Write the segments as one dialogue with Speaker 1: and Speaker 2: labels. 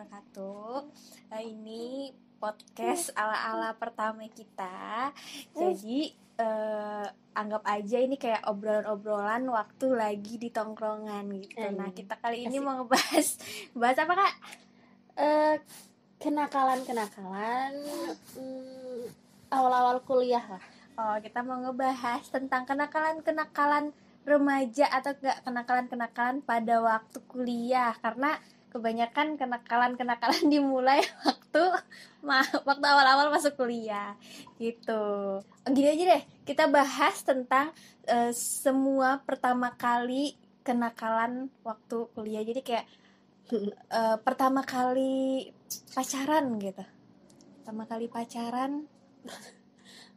Speaker 1: wabarakatuh. Nah, ini podcast ala-ala pertama kita. Jadi eh, anggap aja ini kayak obrolan-obrolan waktu lagi di tongkrongan gitu.
Speaker 2: Hmm.
Speaker 1: Nah, kita kali ini
Speaker 2: Asik.
Speaker 1: mau ngebahas bahas apa kak?
Speaker 2: eh kenakalan kenakalan hmm, awal-awal kuliah lah
Speaker 1: Oh, kita mau ngebahas tentang kenakalan-kenakalan remaja atau enggak kenakalan-kenakalan pada waktu kuliah karena kebanyakan kenakalan-kenakalan dimulai waktu waktu awal-awal masuk kuliah gitu. Gini aja deh, kita bahas tentang eh, semua pertama kali kenakalan waktu kuliah. Jadi kayak eh, pertama kali pacaran gitu. Pertama kali pacaran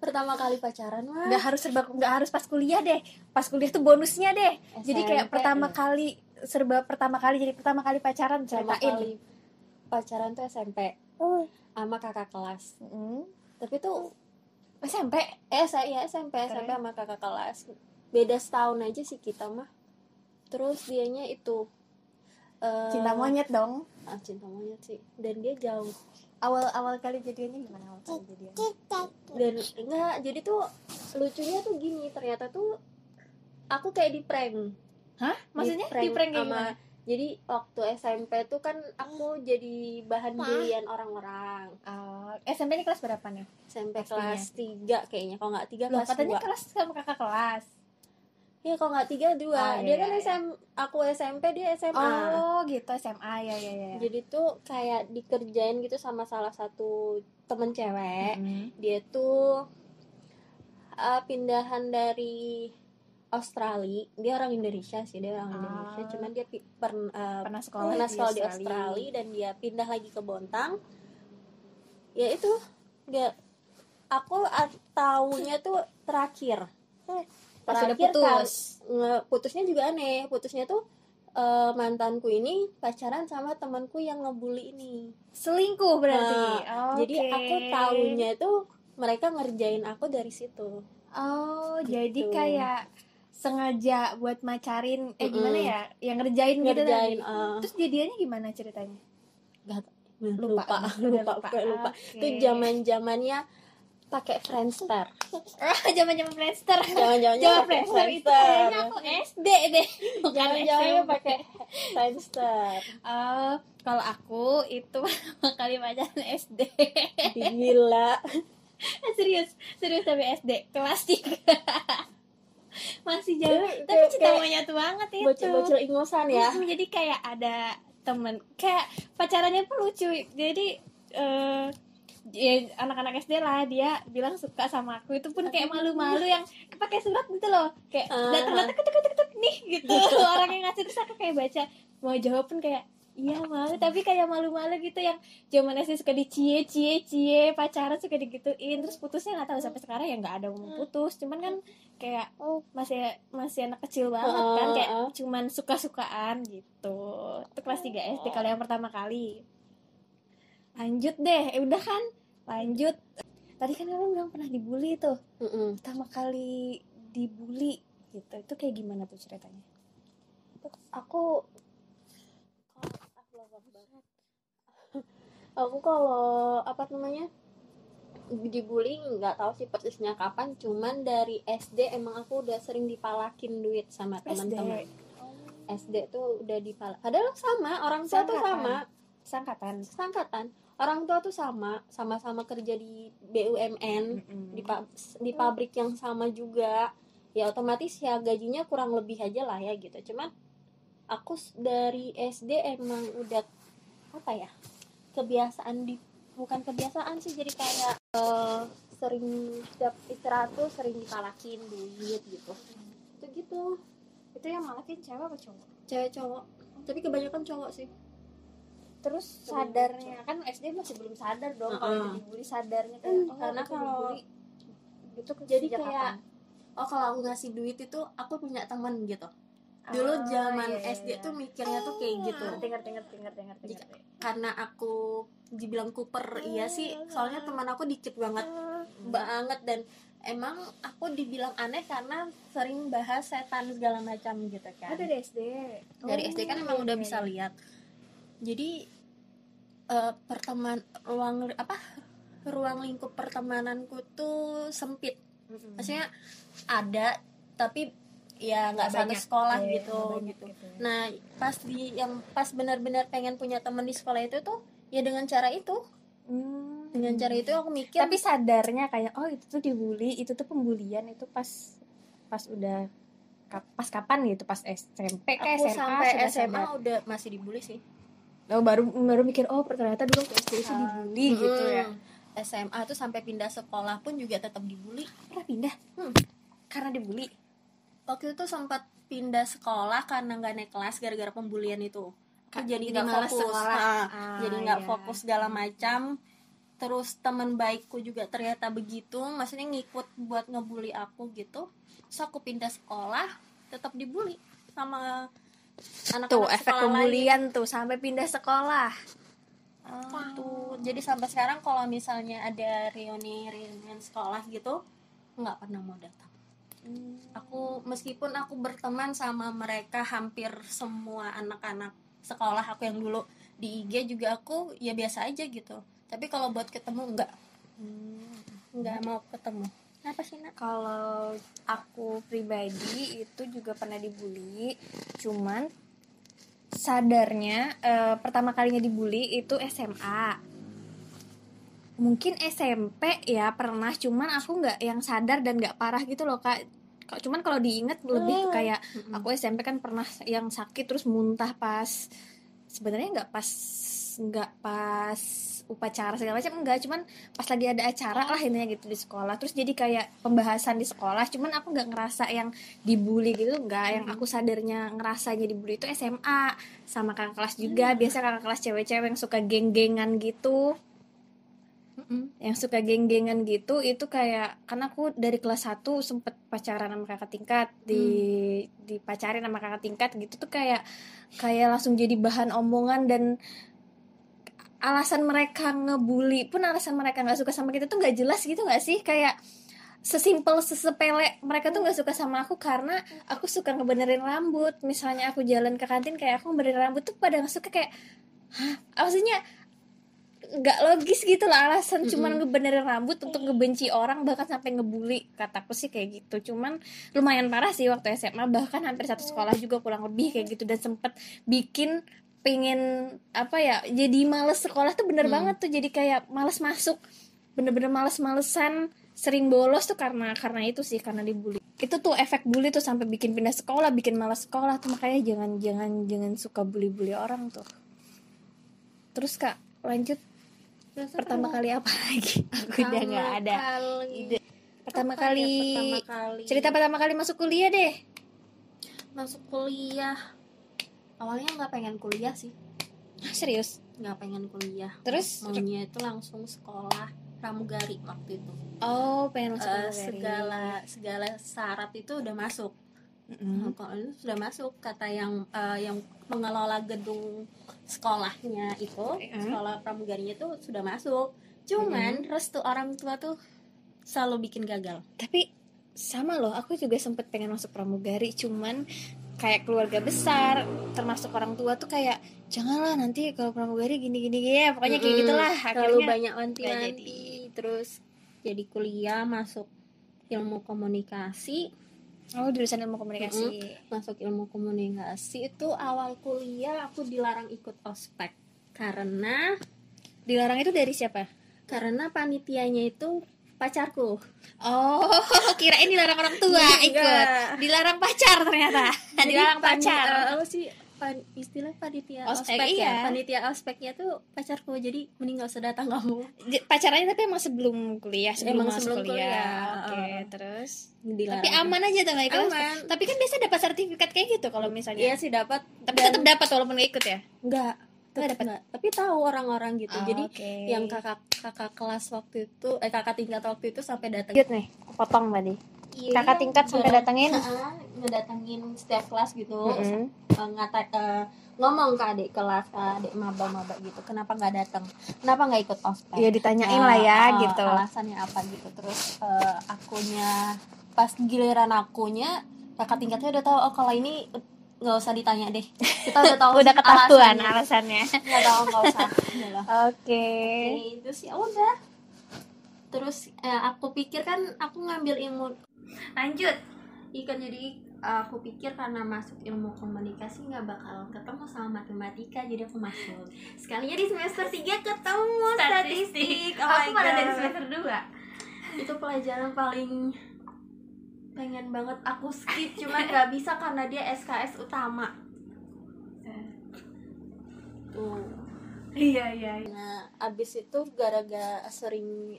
Speaker 2: pertama kali pacaran mah
Speaker 1: nggak harus serba nggak harus pas kuliah deh pas kuliah tuh bonusnya deh jadi kayak
Speaker 2: SMP,
Speaker 1: pertama kali serba pertama kali jadi pertama kali pacaran
Speaker 2: pertama
Speaker 1: ceritain
Speaker 2: kali. pacaran tuh SMP sama kakak kelas.
Speaker 1: Mm.
Speaker 2: tapi tuh
Speaker 1: SMP
Speaker 2: eh saya ya SMP SMP
Speaker 1: Keren.
Speaker 2: sama kakak kelas. Beda setahun aja sih kita mah. Terus dianya itu eh,
Speaker 1: cinta monyet dong.
Speaker 2: Ah, cinta monyet sih. Dan dia jauh.
Speaker 1: Awal awal kali jadiannya gimana? Awal kali jadiannya?
Speaker 2: Dan enggak jadi tuh lucunya tuh gini. Ternyata tuh aku kayak di prank
Speaker 1: hah? Maksudnya di
Speaker 2: prank
Speaker 1: prank kayak
Speaker 2: sama-
Speaker 1: gimana?
Speaker 2: jadi waktu SMP tuh kan aku jadi bahan bulian orang-orang.
Speaker 1: Oh, SMP ini kelas berapa nih?
Speaker 2: SMP
Speaker 1: Pastinya.
Speaker 2: kelas 3 kayaknya kalau nggak tiga
Speaker 1: Loh,
Speaker 2: kelas
Speaker 1: katanya
Speaker 2: 2
Speaker 1: kelas sama kakak kelas.
Speaker 2: Ya kalau nggak tiga dua.
Speaker 1: Oh, iya,
Speaker 2: dia kan
Speaker 1: iya, iya.
Speaker 2: SM aku SMP dia SMA
Speaker 1: oh gitu SMA ya ya ya.
Speaker 2: Jadi tuh kayak dikerjain gitu sama salah satu temen cewek.
Speaker 1: Mm.
Speaker 2: dia tuh uh, pindahan dari Australia. Dia orang Indonesia sih dia orang
Speaker 1: Ah.
Speaker 2: Indonesia cuman dia uh,
Speaker 1: pernah sekolah
Speaker 2: pernah sekolah di Australia. Dan dia pindah lagi ke Bontang. Ya itu dia aku taunya tuh terakhir.
Speaker 1: Pas udah
Speaker 2: Terakhir kan,
Speaker 1: putus.
Speaker 2: nge- putusnya juga aneh. Putusnya tuh uh, mantanku ini pacaran sama temanku yang ngebully ini.
Speaker 1: Selingkuh berarti?
Speaker 2: Nah, jadi
Speaker 1: Oke.
Speaker 2: aku taunya itu mereka ngerjain aku dari situ.
Speaker 1: Oh,
Speaker 2: Gitu.
Speaker 1: jadi kayak sengaja buat macarin eh gimana ya? Yang ngerjain, gitu
Speaker 2: ngerjain
Speaker 1: tadi.
Speaker 2: uh,
Speaker 1: Terus jadiannya gimana ceritanya?
Speaker 2: Gak
Speaker 1: Lupa.
Speaker 2: lupa lupa
Speaker 1: lupa.
Speaker 2: lupa, lupa.
Speaker 1: Oke.
Speaker 2: itu zaman zamannya pakai Friendster
Speaker 1: Ah, zaman-zaman Friendster.
Speaker 2: zaman zamannya
Speaker 1: Zaman
Speaker 2: pakai
Speaker 1: Friendster itu kayaknya aku SD deh. Bukan
Speaker 2: zaman zamannya
Speaker 1: SMP.
Speaker 2: pakai Friendster
Speaker 1: Oh, kalau aku itu pertama kali pacaran SD.
Speaker 2: gila
Speaker 1: serius, serius tapi SD kelas 3. Masih jauh.
Speaker 2: Itu
Speaker 1: Tapi
Speaker 2: kayak
Speaker 1: monyet banget itu.
Speaker 2: bocil-bocil ingusan ya.
Speaker 1: Jadi kayak ada temen. Kayak pacarannya pun lucu. Jadi eh ya, anak-anak SD lah dia bilang suka sama aku. Itu pun kayak malu-malu yang pakai surat gitu loh. Kayak datang datang ketuk ketuk ketuk nih gitu. Orang yang ngasih terus aku kayak baca. Mau jawab pun kayak iya mau tapi kayak malu-malu gitu yang zaman SD suka dicie cie cie pacaran suka digituin. Terus putusnya nggak tahu sampai sekarang ya nggak ada mau putus. Cuman kan kayak oh masih masih anak kecil banget kan.
Speaker 2: Ah,
Speaker 1: kayak
Speaker 2: ah.
Speaker 1: cuman suka-sukaan gitu. Itu kelas 3 SD kalau yang pertama kali. Lanjut deh. Eh, udah kan? Lanjut. Tadi kan kamu bilang pernah dibully tuh.
Speaker 2: Mm-mm.
Speaker 1: pertama kali dibully gitu. Itu kayak gimana tuh ceritanya?
Speaker 2: Aku aku kalau apa namanya dibully nggak tahu sih persisnya kapan. Cuman dari SD emang aku udah sering dipalakin duit sama teman-teman. SD tuh udah dipalak padahal sama orang tua tuh sama.
Speaker 1: Sangkatan.
Speaker 2: Sangkatan. Orang tua tuh sama sama-sama kerja di BUMN di pa- di pabrik yang sama juga. Ya otomatis ya gajinya kurang lebih aja lah ya gitu. Cuman aku dari SD emang udah apa ya kebiasaan di bukan kebiasaan sih jadi kayak eh, sering setiap istirahat tuh sering dipalakin duit gitu. Itu gitu.
Speaker 1: Itu yang malakin cewek apa cowok?
Speaker 2: Cewek cowok. Tapi kebanyakan cowok sih.
Speaker 1: Terus sadarnya kan SD masih belum sadar dong kalau
Speaker 2: Uh-uh.
Speaker 1: itu dibully sadarnya kayak
Speaker 2: Hmm,
Speaker 1: oh,
Speaker 2: karena kalau-
Speaker 1: dibully. itu
Speaker 2: jadi kayak
Speaker 1: kapan?
Speaker 2: oh kalau aku ngasih duit itu aku punya teman gitu dulu
Speaker 1: Ah,
Speaker 2: zaman
Speaker 1: iya, iya,
Speaker 2: SD
Speaker 1: iya.
Speaker 2: tuh mikirnya tuh kayak gitu.
Speaker 1: ngerti ngerti ngerti ngerti ngerti
Speaker 2: karena aku dibilang Cooper iya sih. Soalnya teman aku dikit banget banget. Dan emang aku dibilang aneh karena sering bahas setan segala macam gitu kan.
Speaker 1: Oh, dari SD.
Speaker 2: dari
Speaker 1: Oh,
Speaker 2: SD kan emang
Speaker 1: iya,
Speaker 2: udah
Speaker 1: iya,
Speaker 2: bisa
Speaker 1: iya.
Speaker 2: lihat. Jadi eh, perteman ruang apa? Ruang lingkup pertemananku tuh sempit. Maksudnya ada tapi ya nggak satu sekolah
Speaker 1: Iya,
Speaker 2: gitu gitu
Speaker 1: gitu ya.
Speaker 2: nah pas di yang pas benar-benar pengen punya teman di sekolah itu tuh ya dengan cara itu
Speaker 1: Hmm.
Speaker 2: dengan cara itu aku mikir
Speaker 1: tapi sadarnya kayak oh itu tuh dibully itu tuh pembulian itu pas pas udah pas kapan gitu pas SMP ke
Speaker 2: aku
Speaker 1: SMA
Speaker 2: sampai
Speaker 1: sudah
Speaker 2: SMA
Speaker 1: sadar.
Speaker 2: udah masih dibully sih
Speaker 1: oh, baru baru mikir oh ternyata dulu SD itu dibully gitu ya
Speaker 2: Mm. SMA tuh sampai pindah sekolah pun juga tetap dibully
Speaker 1: pernah pindah
Speaker 2: Hmm.
Speaker 1: karena dibully
Speaker 2: waktu itu sempat pindah sekolah karena nggak naik kelas gara-gara pembulian itu. Jadi nggak fokus.
Speaker 1: sekolah.
Speaker 2: Nah,
Speaker 1: Ah,
Speaker 2: jadi nggak
Speaker 1: iya.
Speaker 2: fokus segala macam. Terus teman baikku juga ternyata begitu maksudnya ngikut buat ngebully aku gitu. Terus aku pindah sekolah tetap dibully sama anak-anak
Speaker 1: tuh efek
Speaker 2: sekolah lain.
Speaker 1: pembulian tuh sampai pindah sekolah.
Speaker 2: Tuh jadi sampai sekarang kalau misalnya ada reuni reunian sekolah gitu nggak pernah mau datang aku meskipun aku berteman sama mereka hampir semua anak-anak sekolah aku yang dulu di IG juga aku ya biasa aja gitu. Tapi kalau buat ketemu enggak. Nggak mau ketemu. Apa sih nak?
Speaker 1: Kalau aku pribadi itu juga pernah dibully. Cuman sadarnya eh, pertama kalinya dibully itu SMA mungkin SMP ya pernah cuman aku nggak yang sadar dan nggak parah gitu loh kak. Cuman kalau diinget lebih
Speaker 2: Oh.
Speaker 1: kayak aku SMP kan pernah yang sakit terus muntah pas sebenarnya nggak pas nggak pas upacara segala macam enggak cuman pas lagi ada acara lah intinya gitu di sekolah. Terus jadi kayak pembahasan di sekolah cuman aku nggak ngerasa yang dibully gitu enggak yang aku sadarnya ngerasanya dibully itu SMA sama kakak kelas juga. Biasa kakak kelas cewek-cewek yang suka geng-gengan gitu yang suka geng-gengan gitu itu kayak karena aku dari kelas 1 sempet pacaran sama kakak tingkat di dipacarin sama kakak tingkat gitu tuh kayak kayak langsung jadi bahan omongan dan alasan mereka ngebully pun alasan mereka nggak suka sama kita tuh nggak jelas gitu nggak sih? Kayak sesimpel sesepele mereka tuh nggak suka sama aku karena aku suka ngebenerin rambut. Misalnya aku jalan ke kantin kayak aku ngebenerin rambut tuh pada nggak suka kayak hah? Maksudnya nggak logis gitu lah alasan cuman ngebenerin rambut untuk ngebenci orang bahkan sampai ngebully. Kataku sih kayak gitu. Cuman lumayan parah sih waktu SMA bahkan hampir satu sekolah juga kurang lebih kayak gitu. Dan sempet bikin pengen apa ya jadi males sekolah tuh bener
Speaker 2: Hmm.
Speaker 1: banget tuh. Jadi kayak males masuk bener-bener males-malesan sering bolos tuh karena karena itu sih karena dibully. Itu tuh efek bully tuh sampai bikin pindah sekolah bikin malas sekolah tuh. Makanya jangan jangan jangan suka bully-bully orang tuh. Terus kak lanjut pertama kali apa lagi? Aku udah nggak ada. ide. Pertama
Speaker 2: Apa ya
Speaker 1: kali.
Speaker 2: pertama kali?
Speaker 1: Cerita pertama kali masuk kuliah deh.
Speaker 2: Masuk kuliah. Awalnya nggak pengen kuliah sih.
Speaker 1: Ah, serius?
Speaker 2: Nggak pengen kuliah.
Speaker 1: Terus?
Speaker 2: Maunya itu langsung sekolah pramugari waktu itu.
Speaker 1: Oh pengen masuk
Speaker 2: Eh,
Speaker 1: pramugari.
Speaker 2: segala segala syarat itu udah masuk Nah, kalau itu sudah masuk kata yang eh, yang mengelola gedung sekolahnya itu
Speaker 1: Mm.
Speaker 2: sekolah pramugarinya itu sudah masuk cuman restu orang tua tuh selalu bikin gagal
Speaker 1: tapi sama loh aku juga sempet pengen masuk pramugari cuman kayak keluarga besar termasuk orang tua tuh kayak janganlah nanti kalau pramugari gini gini ya pokoknya kayak
Speaker 2: Mm-mm.
Speaker 1: gitulah
Speaker 2: terlalu banyak wanti-wanti
Speaker 1: jadi.
Speaker 2: terus jadi kuliah masuk ilmu komunikasi
Speaker 1: oh jurusan ilmu komunikasi.
Speaker 2: Masuk ilmu komunikasi itu awal kuliah aku dilarang ikut ospek. Karena
Speaker 1: dilarang itu dari siapa?
Speaker 2: karena panitianya itu pacarku.
Speaker 1: Oh kirain dilarang orang tua
Speaker 2: Enggak.
Speaker 1: ikut. Dilarang pacar ternyata.
Speaker 2: Jadi
Speaker 1: dilarang pacar.
Speaker 2: apa sih pan- istilah panitia
Speaker 1: Ospek,
Speaker 2: ospek,
Speaker 1: iya.
Speaker 2: ya panitia ospeknya tuh pacarku jadi mending gak usah datang kamu
Speaker 1: pacarannya tapi emang sebelum kuliah sebelum
Speaker 2: Emang sebelum
Speaker 1: kuliah,
Speaker 2: kuliah.
Speaker 1: oke
Speaker 2: Heeh.
Speaker 1: terus
Speaker 2: Dilarang.
Speaker 1: tapi aman aja tuh nggak ikut
Speaker 2: Aman.
Speaker 1: tapi kan biasa dapat sertifikat kayak gitu kalau misalnya
Speaker 2: iya sih dapat
Speaker 1: tapi
Speaker 2: Dan-
Speaker 1: tetap dapat walaupun nggak ikut ya
Speaker 2: enggak
Speaker 1: Nggak
Speaker 2: tetap
Speaker 1: dapat.
Speaker 2: enggak tapi tahu orang-orang gitu
Speaker 1: Oh,
Speaker 2: jadi
Speaker 1: oke.
Speaker 2: yang kakak kakak kelas waktu itu eh kakak tingkat waktu itu sampai datang
Speaker 1: nih potong tadi
Speaker 2: Iya,
Speaker 1: kakak tingkat sampai
Speaker 2: nggak-
Speaker 1: datengin
Speaker 2: Heeh, ngedatengin setiap kelas gitu
Speaker 1: Mm-mm.
Speaker 2: Eh, ngata eh, ngomong ke adik kelas ke adik maba-maba gitu kenapa nggak datang? Kenapa nggak ikut ospek?
Speaker 1: Ya ditanyain
Speaker 2: Eh,
Speaker 1: lah ya
Speaker 2: eh,
Speaker 1: gitu.
Speaker 2: alasannya apa gitu. Terus eh, akunya pas giliran akunya kakak tingkatnya udah tahu oh kalau ini nggak usah ditanya deh. Kita udah tahu
Speaker 1: udah ketahuan
Speaker 2: alasannya. nggak tahu nggak usah.
Speaker 1: Oke.
Speaker 2: Oke, terus ya udah. Terus eh, aku pikir kan aku ngambil ilmu
Speaker 1: lanjut.
Speaker 2: Ikan jadi eh, aku pikir karena masuk ilmu komunikasi nggak bakal ketemu sama matematika jadi aku masuk. Sekalinya di semester 3 ketemu statistik, Oh my
Speaker 1: aku malah dari semester 2
Speaker 2: itu pelajaran paling pengen banget aku skip cuman nggak bisa karena dia SKS utama. Tuh.
Speaker 1: Iya iya
Speaker 2: Nah, abis itu gara-gara sering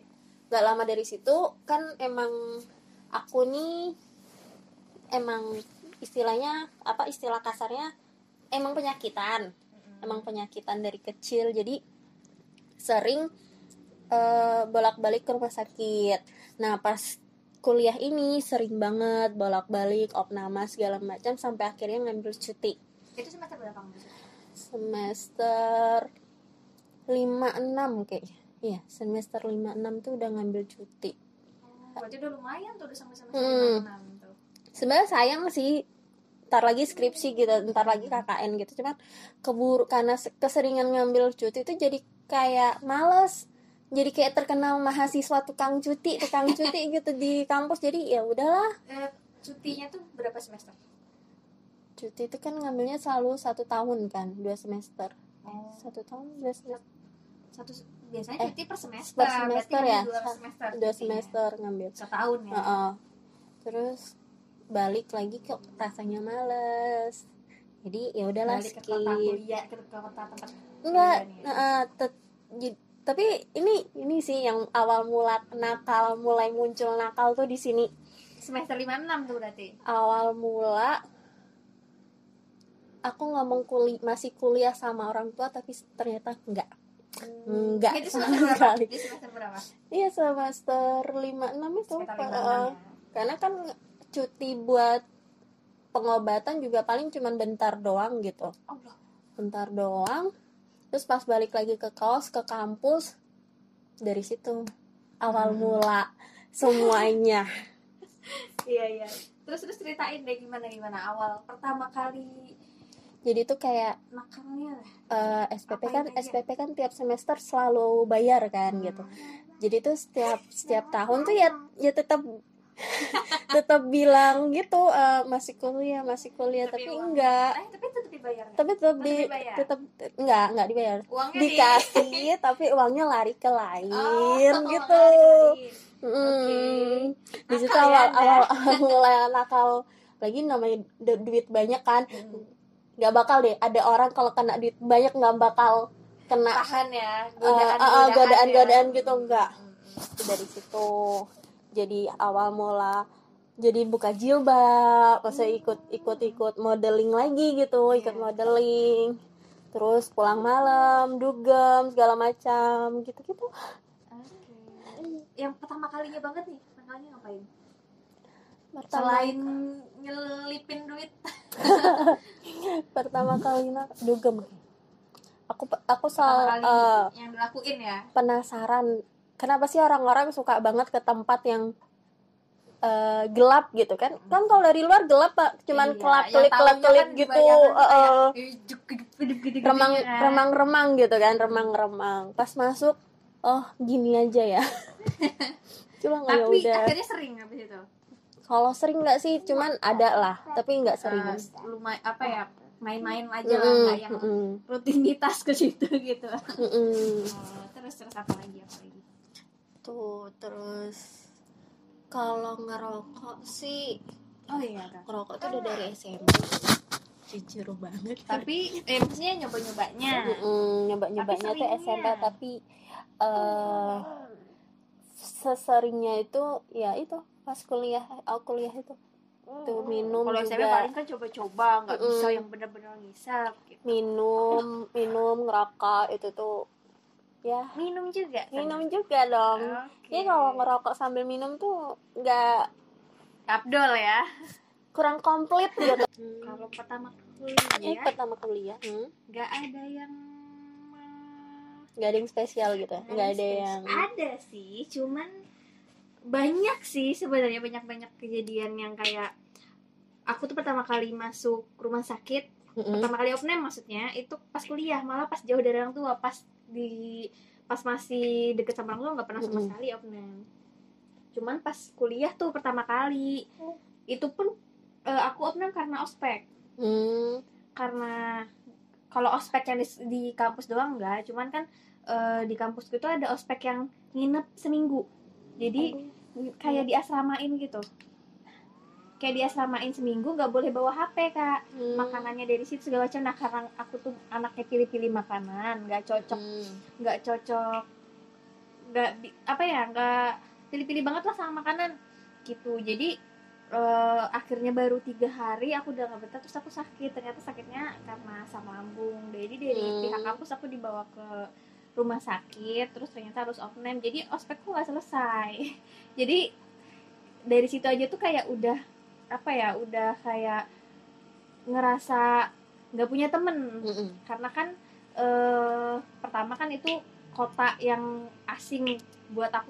Speaker 2: gak lama dari situ kan emang aku nih emang istilahnya apa istilah kasarnya emang penyakitan. Emang penyakitan dari kecil jadi sering eh, bolak-balik ke rumah sakit. Nah pas kuliah ini sering banget bolak-balik opname segala macam sampai akhirnya ngambil cuti.
Speaker 1: Itu semester berapa
Speaker 2: semester 5-6 kayaknya. Iya, semester 5-6 tuh udah ngambil cuti.
Speaker 1: Berarti udah lumayan tuh udah sampai semester
Speaker 2: Hmm.
Speaker 1: 5 tuh
Speaker 2: Sebenarnya sayang sih Ntar lagi skripsi gitu, ntar lagi KKN gitu. Cuman keburu, karena se- keseringan ngambil cuti itu jadi kayak males. Jadi kayak terkenal mahasiswa tukang cuti tukang cuti gitu di kampus. Jadi ya udahlah.
Speaker 1: Eh, cutinya tuh berapa semester?
Speaker 2: Cuti itu kan ngambilnya selalu satu tahun kan dua semester.
Speaker 1: Oh.
Speaker 2: Satu tahun dua semester.
Speaker 1: satu biasanya
Speaker 2: Eh,
Speaker 1: cuti per semester
Speaker 2: per semester
Speaker 1: berarti
Speaker 2: ya?
Speaker 1: dua semester
Speaker 2: dua semester ngambil.
Speaker 1: Setahun ya?
Speaker 2: Heeh. terus balik lagi kok rasanya males. Jadi ya udahlah
Speaker 1: balik ke
Speaker 2: skip.
Speaker 1: kota kuliah ke ke kota tempat
Speaker 2: enggak
Speaker 1: kuliahnya.
Speaker 2: heeh, tet- tapi ini ini sih yang awal mula nakal mulai muncul nakal tuh di sini.
Speaker 1: Semester lima enam tuh berarti?
Speaker 2: Awal mula aku ngomong kuli masih kuliah sama orang tua tapi ternyata enggak. Enggak.
Speaker 1: Itu semester berapa? Itu semester berapa?
Speaker 2: Iya semester lima enam itu
Speaker 1: sekitar
Speaker 2: Pak.
Speaker 1: lima
Speaker 2: Heeh.
Speaker 1: enam ya.
Speaker 2: Karena kan cuti buat pengobatan juga paling cuman bentar doang gitu.
Speaker 1: Allah.
Speaker 2: Bentar doang terus pas balik lagi ke kaos ke kampus dari situ awal
Speaker 1: Hmm.
Speaker 2: mula semuanya.
Speaker 1: Iya iya. Terus terus ceritain deh gimana gimana awal pertama kali
Speaker 2: jadi tuh kayak
Speaker 1: nakalnya lah.
Speaker 2: eh, SPP kan
Speaker 1: Ngapain aja?
Speaker 2: SPP kan tiap semester selalu bayar kan gitu. Jadi tuh setiap setiap tahun tuh ya ya tetap tetap bilang gitu eh, masih kuliah masih kuliah.
Speaker 1: Tapi
Speaker 2: tapi
Speaker 1: uang-
Speaker 2: enggak.
Speaker 1: Eh tapi tetap dibayar nggak?
Speaker 2: tapi tetap di
Speaker 1: Tetap
Speaker 2: enggak enggak dibayar.
Speaker 1: Uangnya
Speaker 2: dikasih tapi uangnya lari ke lain
Speaker 1: Oh,
Speaker 2: gitu. di situ
Speaker 1: ya,
Speaker 2: awal, awal mulai nakal. Lagi namanya du- duit banyak kan.
Speaker 1: Hmm.
Speaker 2: nggak bakal deh ada orang kalau kena duit banyak nggak bakal kena
Speaker 1: tahan ya
Speaker 2: eh, eh, eh, godaan-godaan gitu enggak
Speaker 1: Hmm.
Speaker 2: dari situ jadi awal mula jadi buka jilbab masa ikut ikut ikut modeling lagi gitu ikut
Speaker 1: Iya.
Speaker 2: modeling. Terus pulang malam dugem segala macam gitu gitu
Speaker 1: yang pertama kalinya banget nih nakalnya ngapain?
Speaker 2: Pertama
Speaker 1: selain nyelipin duit.
Speaker 2: Pertama kali nak dugem. Aku aku
Speaker 1: pertama
Speaker 2: selalu
Speaker 1: kali
Speaker 2: eh,
Speaker 1: yang dilakuin ya?
Speaker 2: penasaran kenapa sih orang-orang suka banget ke tempat yang eh, gelap gitu kan? Kan kalau dari luar gelap pak. Cuman
Speaker 1: Iya,
Speaker 2: kelap kelip kelap kelip
Speaker 1: kan
Speaker 2: gitu remang remang remang gitu kan remang remang pas masuk oh gini aja ya. Cuma nggak ya
Speaker 1: tapi
Speaker 2: udah.
Speaker 1: akhirnya sering habis itu?
Speaker 2: Kalau sering nggak sih cuman ada lah tapi nggak sering.
Speaker 1: Eh, lumayan apa ya main-main aja lah nggak yang
Speaker 2: mm-mm,
Speaker 1: rutinitas ke situ gitu. Oh, terus terus apa lagi apa lagi
Speaker 2: tuh terus kalau ngerokok sih
Speaker 1: oh iya ada
Speaker 2: ngerokok tuh udah dari SMP jujur banget.
Speaker 1: Tapi eh maksudnya nyoba nyobanya
Speaker 2: nyoba nyobanya tuh SMP tapi eh seseringnya itu ya itu pas kuliah aku kuliah itu. Tuh minum
Speaker 1: kalau SMP paling kan coba-coba nggak
Speaker 2: Mm-mm.
Speaker 1: bisa yang benar-benar ngisap gitu.
Speaker 2: minum minum ngerokok itu tuh ya
Speaker 1: minum juga kan?
Speaker 2: minum juga dong
Speaker 1: Oke.
Speaker 2: Ini kalau ngerokok sambil minum tuh nggak
Speaker 1: Abdol ya
Speaker 2: kurang komplit gitu.
Speaker 1: kalau pertama
Speaker 2: Eh,
Speaker 1: kuliah
Speaker 2: pertama kuliah, hmm,
Speaker 1: nggak ada yang
Speaker 2: nggak ada yang spesial gitu, nggak ada yang
Speaker 1: ada sih cuman banyak sih sebenarnya banyak banyak kejadian yang kayak aku tuh pertama kali masuk rumah sakit
Speaker 2: Mm-mm.
Speaker 1: pertama kali opname maksudnya itu pas kuliah malah pas jauh dari orang tua pas di pas masih deket sama orang tua nggak pernah sama
Speaker 2: Mm-mm.
Speaker 1: sekali opname cuman pas kuliah tuh pertama kali. Itu pun eh, aku opname karena ospek.
Speaker 2: Hmm.
Speaker 1: karena kalau ospek yang di, di kampus doang enggak cuman kan eh, di kampus itu ada ospek yang nginep seminggu. Jadi kayak diasramain gitu kayak diasramain seminggu nggak boleh bawa HP kak.
Speaker 2: Hmm.
Speaker 1: makanannya dari situ segala macam. Nah karena aku tuh anaknya pilih-pilih makanan nggak cocok
Speaker 2: Hmm.
Speaker 1: nggak cocok nggak apa ya nggak pilih-pilih banget lah sama makanan. Gitu. Jadi eh, akhirnya baru tiga hari aku udah nggak betah terus aku sakit. Ternyata sakitnya karena asam lambung. Jadi dari
Speaker 2: Hmm.
Speaker 1: pihak kampus aku dibawa ke rumah sakit terus ternyata harus opname jadi ospekku nggak selesai. Jadi dari situ aja tuh kayak udah apa ya udah kayak ngerasa nggak punya temen
Speaker 2: Mm-mm.
Speaker 1: karena kan eh pertama kan itu kota yang asing buat aku